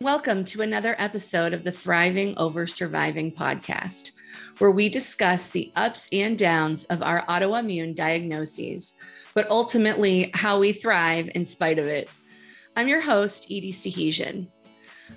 Welcome to another episode of the Thriving Over Surviving podcast, where we discuss the ups and downs of our autoimmune diagnoses, but ultimately how we thrive in spite of it. I'm your host, Edie Sahijian.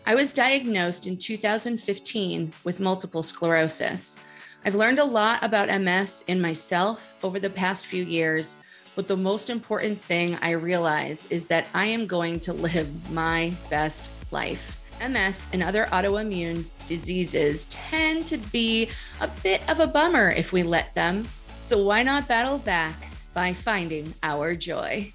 I was diagnosed in 2015 with multiple sclerosis. I've learned a lot about MS in myself over the past few years, but the most important thing I realize is that I am going to live my best life. MS and other autoimmune diseases tend to be a bit of a bummer if we let them. So why not battle back by finding our joy?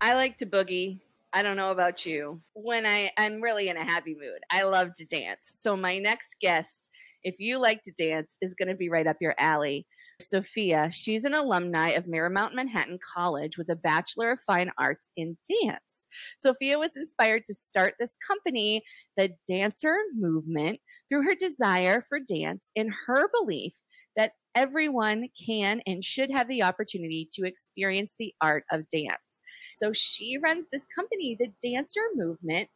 I like to boogie. I don't know about you. When I, I'm really in a happy mood, I love to dance. So, my next guest, if you like to dance, is going to be right up your alley. Sophia, she's an alumni of Marymount Manhattan College with a Bachelor of Fine Arts in Dance. Sophia was inspired to start this company, the Dancer Movement, through her desire for dance and her belief that everyone can and should have the opportunity to experience the art of dance. So she runs this company, the Dancer Movement,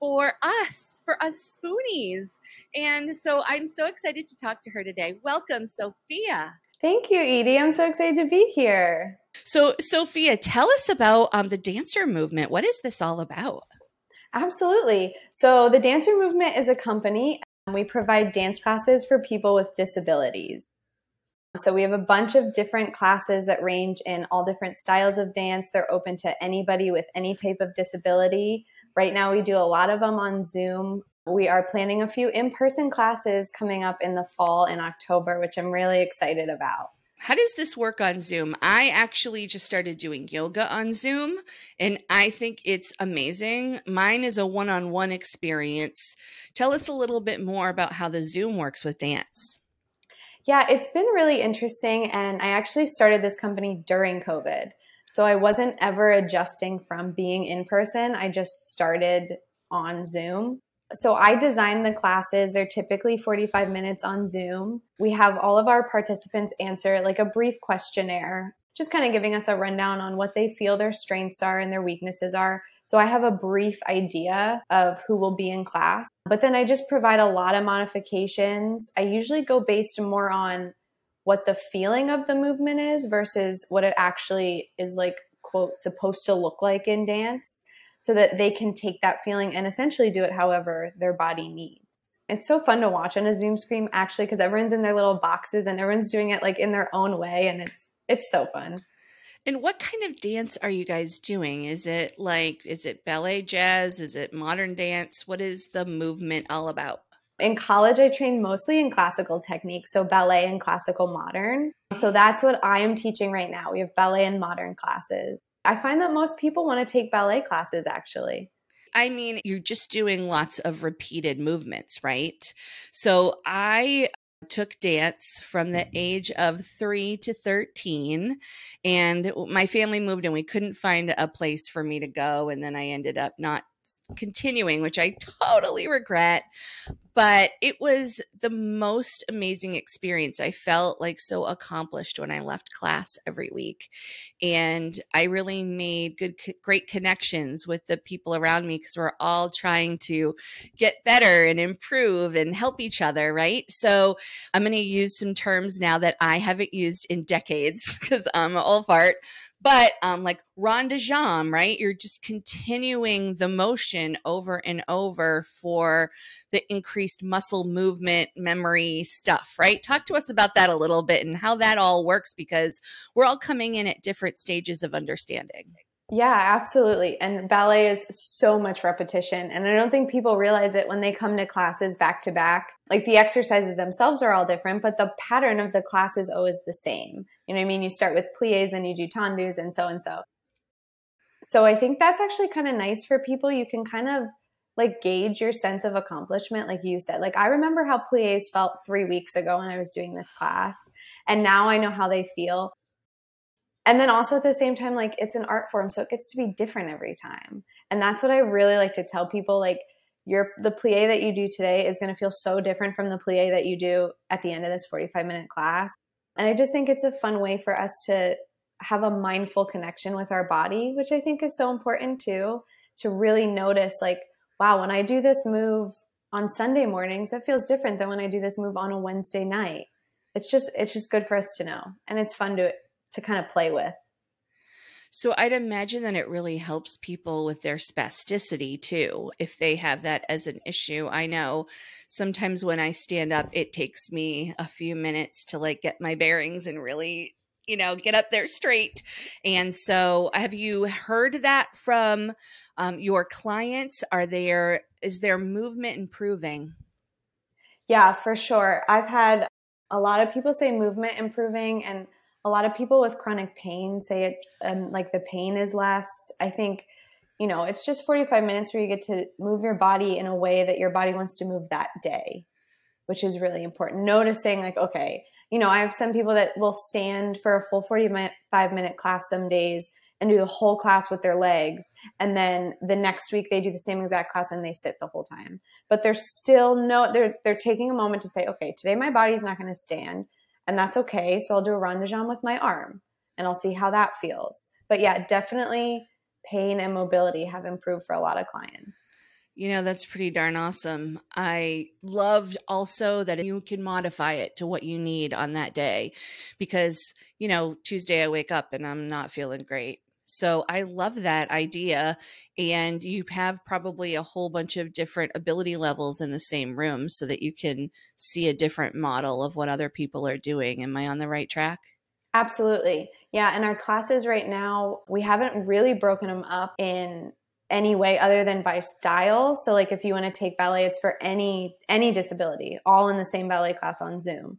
for us, for us spoonies. And so I'm so excited to talk to her today. Welcome, Sophia. Thank you, Edie. I'm so excited to be here. So, Sophia, tell us about um, the dancer movement. What is this all about? Absolutely. So, the Dancer Movement is a company. We provide dance classes for people with disabilities. So, we have a bunch of different classes that range in all different styles of dance. They're open to anybody with any type of disability. Right now, we do a lot of them on Zoom. We are planning a few in person classes coming up in the fall in October, which I'm really excited about. How does this work on Zoom? I actually just started doing yoga on Zoom and I think it's amazing. Mine is a one on one experience. Tell us a little bit more about how the Zoom works with dance. Yeah, it's been really interesting. And I actually started this company during COVID. So I wasn't ever adjusting from being in person. I just started on Zoom. So I design the classes. They're typically 45 minutes on Zoom. We have all of our participants answer like a brief questionnaire, just kind of giving us a rundown on what they feel their strengths are and their weaknesses are. So I have a brief idea of who will be in class, but then I just provide a lot of modifications. I usually go based more on what the feeling of the movement is versus what it actually is like quote supposed to look like in dance so that they can take that feeling and essentially do it however their body needs. It's so fun to watch on a Zoom screen actually because everyone's in their little boxes and everyone's doing it like in their own way and it's it's so fun. And what kind of dance are you guys doing? Is it like is it ballet jazz? Is it modern dance? What is the movement all about? In college, I trained mostly in classical techniques, so ballet and classical modern. So that's what I am teaching right now. We have ballet and modern classes. I find that most people want to take ballet classes actually. I mean, you're just doing lots of repeated movements, right? So I took dance from the age of three to 13. And my family moved and we couldn't find a place for me to go. And then I ended up not continuing, which I totally regret but it was the most amazing experience. I felt like so accomplished when I left class every week. And I really made good, great connections with the people around me because we're all trying to get better and improve and help each other, right? So I'm going to use some terms now that I haven't used in decades because I'm an old fart but um, like rond de jambe, right? You're just continuing the motion over and over for the increased muscle movement, memory stuff, right? Talk to us about that a little bit and how that all works because we're all coming in at different stages of understanding. Yeah, absolutely. And ballet is so much repetition. And I don't think people realize it when they come to classes back to back. Like the exercises themselves are all different, but the pattern of the class is always the same. You know what I mean? You start with plies, then you do tendus, and so and so. So I think that's actually kind of nice for people. You can kind of like gauge your sense of accomplishment, like you said. Like I remember how plies felt three weeks ago when I was doing this class. And now I know how they feel and then also at the same time like it's an art form so it gets to be different every time and that's what i really like to tell people like your the plie that you do today is going to feel so different from the plie that you do at the end of this 45 minute class and i just think it's a fun way for us to have a mindful connection with our body which i think is so important too to really notice like wow, when I do this move on Sunday mornings, that feels different than when I do this move on a Wednesday night. It's just it's just good for us to know. And it's fun to to kind of play with. So I'd imagine that it really helps people with their spasticity too, if they have that as an issue. I know sometimes when I stand up, it takes me a few minutes to like get my bearings and really you know get up there straight. And so have you heard that from um, your clients? Are there is their movement improving? Yeah for sure. I've had a lot of people say movement improving and a lot of people with chronic pain say it um, like the pain is less. I think you know it's just 45 minutes where you get to move your body in a way that your body wants to move that day which is really important. Noticing like okay you know, I have some people that will stand for a full 45 minute class some days and do the whole class with their legs. And then the next week they do the same exact class and they sit the whole time. But they're still no, they're, they're taking a moment to say, okay, today my body's not going to stand and that's okay. So I'll do a rond de jambe with my arm and I'll see how that feels. But yeah, definitely pain and mobility have improved for a lot of clients. You know, that's pretty darn awesome. I loved also that you can modify it to what you need on that day because, you know, Tuesday I wake up and I'm not feeling great. So I love that idea. And you have probably a whole bunch of different ability levels in the same room so that you can see a different model of what other people are doing. Am I on the right track? Absolutely. Yeah. And our classes right now, we haven't really broken them up in any way other than by style. So like if you want to take ballet, it's for any any disability, all in the same ballet class on Zoom,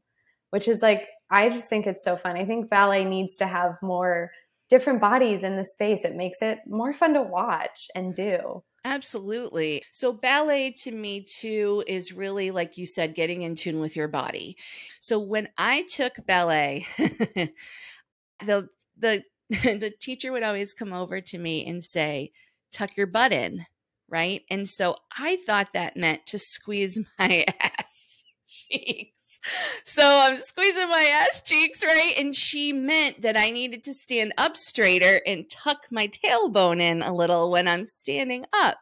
which is like I just think it's so fun. I think ballet needs to have more different bodies in the space. It makes it more fun to watch and do. Absolutely. So ballet to me too is really like you said getting in tune with your body. So when I took ballet the the the teacher would always come over to me and say, tuck your butt in, right? And so I thought that meant to squeeze my ass cheeks. So I'm squeezing my ass cheeks, right? And she meant that I needed to stand up straighter and tuck my tailbone in a little when I'm standing up.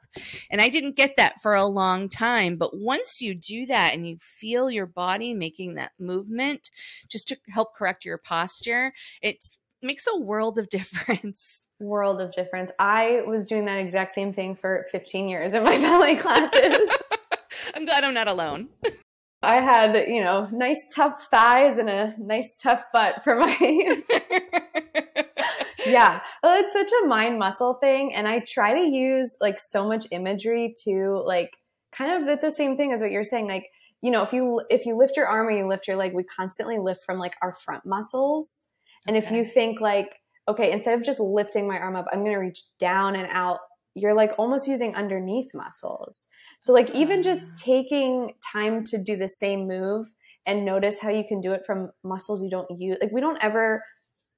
And I didn't get that for a long time. But once you do that and you feel your body making that movement just to help correct your posture, it makes a world of difference world of difference. I was doing that exact same thing for 15 years in my ballet classes. I'm glad I'm not alone. I had, you know, nice tough thighs and a nice tough butt for my Yeah. Well, it's such a mind muscle thing and I try to use like so much imagery to like kind of the same thing as what you're saying like you know, if you if you lift your arm or you lift your leg, we constantly lift from like our front muscles. And okay. if you think like okay, instead of just lifting my arm up, I'm going to reach down and out. You're like almost using underneath muscles. So, like, even just ah. taking time to do the same move and notice how you can do it from muscles you don't use. Like, we don't ever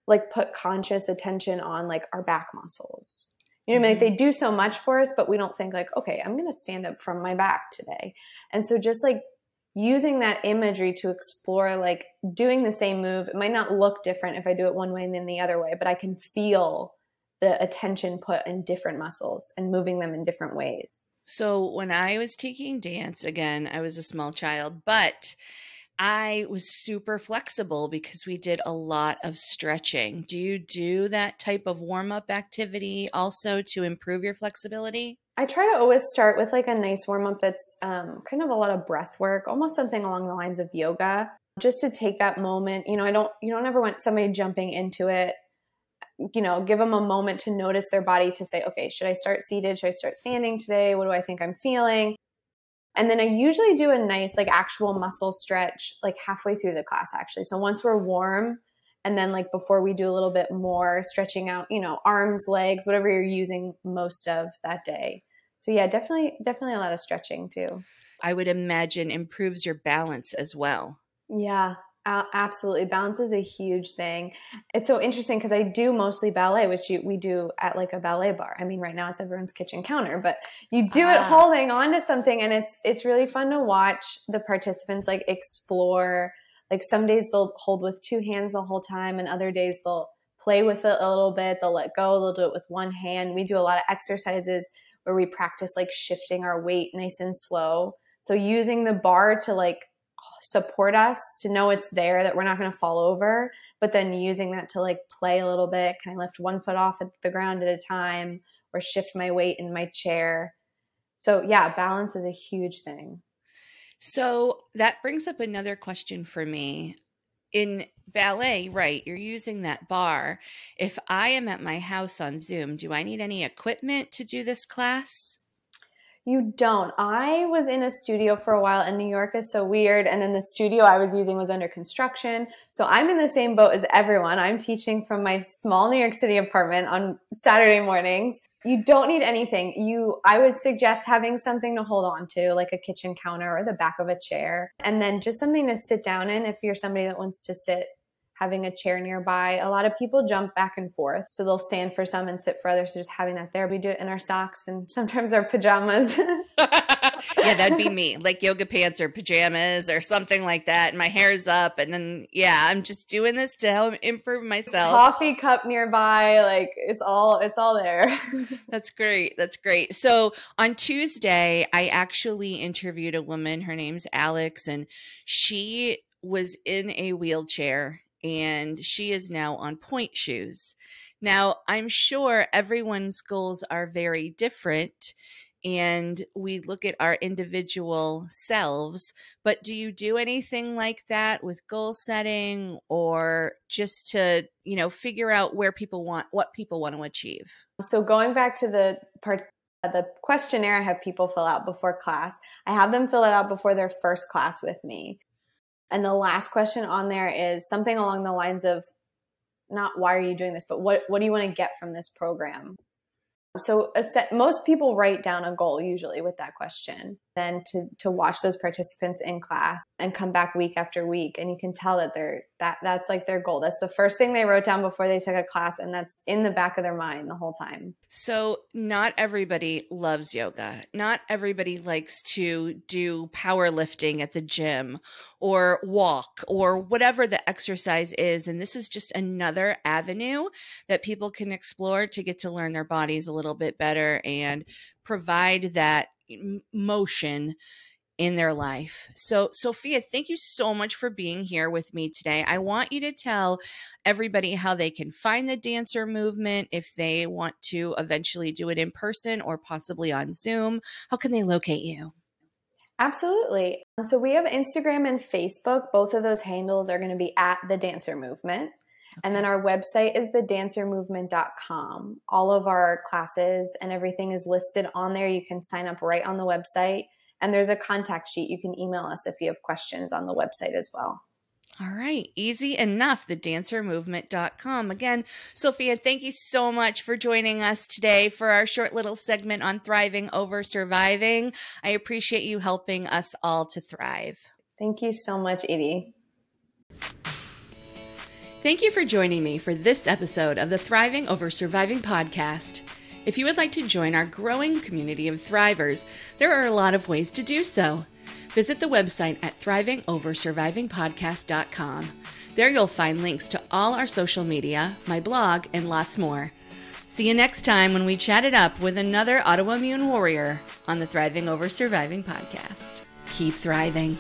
like put conscious attention on like our back muscles. You know what I mean? Like, they mm-hmm. do so much for us, but we don't think, like, okay, I'm going to stand up from my back today. And so, just like using that imagery to explore like doing the same move it might not look different if i do it one way and then the other way but i can feel the attention put in different muscles and moving them in different ways so when i was taking dance again i was a small child but I was super flexible because we did a lot of stretching. Do you do that type of warm up activity also to improve your flexibility? I try to always start with like a nice warm up that's um, kind of a lot of breath work, almost something along the lines of yoga, just to take that moment. You know, I don't, you don't ever want somebody jumping into it. You know, give them a moment to notice their body to say, okay, should I start seated? Should I start standing today? What do I think I'm feeling? And then I usually do a nice, like, actual muscle stretch, like halfway through the class, actually. So once we're warm, and then like before we do a little bit more stretching out, you know, arms, legs, whatever you're using most of that day so yeah definitely definitely a lot of stretching too. I would imagine improves your balance as well. Yeah absolutely. Balance is a huge thing. It's so interesting because i do mostly ballet which you, we do at like a ballet bar. I mean right now it's everyone's kitchen counter but you do ah. it holding on to something and it's it's really fun to watch the participants like explore. Like some days they'll hold with two hands the whole time and other days they'll play with it a little bit. They'll let go they'll do it with one hand. We do a lot of exercises where we practice like shifting our weight nice and slow. So using the bar to like support us to know it's there that we're not going to fall over but then using that to like play a little bit. Can i lift one foot off at the ground at a time or shift my weight in my chair? So yeah balance is a huge thing. So that brings up another question for me in ballet, right, you're using that bar. If I am at my house on Zoom, do I need any equipment to do this class? You don't. I was in a studio for a while, and New York is so weird. And then the studio I was using was under construction. So I'm in the same boat as everyone. I'm teaching from my small New York City apartment on Saturday mornings. You don't need anything. You, I would suggest having something to hold on to, like a kitchen counter or the back of a chair, and then just something to sit down in if you're somebody that wants to sit having a chair nearby. A lot of people jump back and forth. So they'll stand for some and sit for others. So just having that there. We do it in our socks and sometimes our pajamas. yeah, that'd be me. Like yoga pants or pajamas or something like that. And my hair's up. And then, yeah, I'm just doing this to help improve myself. Coffee cup nearby. Like it's all, it's all there. That's great. That's great. So on Tuesday, I actually interviewed a woman. Her name's Alex, and she was in a wheelchair and she is now on pointe shoes. Now, I'm sure everyone's goals are very different and we look at our individual selves, but do you do anything like that with goal setting or just to, you know, figure out where people want what people want to achieve? So going back to the part the questionnaire I have people fill out before class. I have them fill it out before their first class with me. And the last question on there is something along the lines of not why are you doing this, but what, what do you want to get from this program? So set, most people write down a goal usually with that question. Then to to watch those participants in class and come back week after week, and you can tell that they're that that's like their goal. That's the first thing they wrote down before they took a class, and that's in the back of their mind the whole time. So not everybody loves yoga. Not everybody likes to do powerlifting at the gym or walk or whatever the exercise is. And this is just another avenue that people can explore to get to learn their bodies a little bit better and provide that motion in their life. So, Sophia, thank you so much for being here with me today. I want you to tell everybody how they can find the dancer movement if they want to eventually do it in person or possibly on Zoom. How can they locate you? Absolutely. Um, so we have Instagram and Facebook. Both of those handles are going to be at the Dancer Movement. Okay. And then our website is thedancermovement.com. All of our classes and everything is listed on there. You can sign up right on the website. And there's a contact sheet. You can email us if you have questions on the website as well. All right, easy enough. Thedancermovement.com. Again, Sophia, thank you so much for joining us today for our short little segment on thriving over surviving. I appreciate you helping us all to thrive. Thank you so much, Edie. Thank you for joining me for this episode of the Thriving Over Surviving podcast. If you would like to join our growing community of thrivers, there are a lot of ways to do so. Visit the website at thrivingoversurvivingpodcast.com. There you'll find links to all our social media, my blog, and lots more. See you next time when we chat it up with another autoimmune warrior on the Thriving Over Surviving podcast. Keep thriving.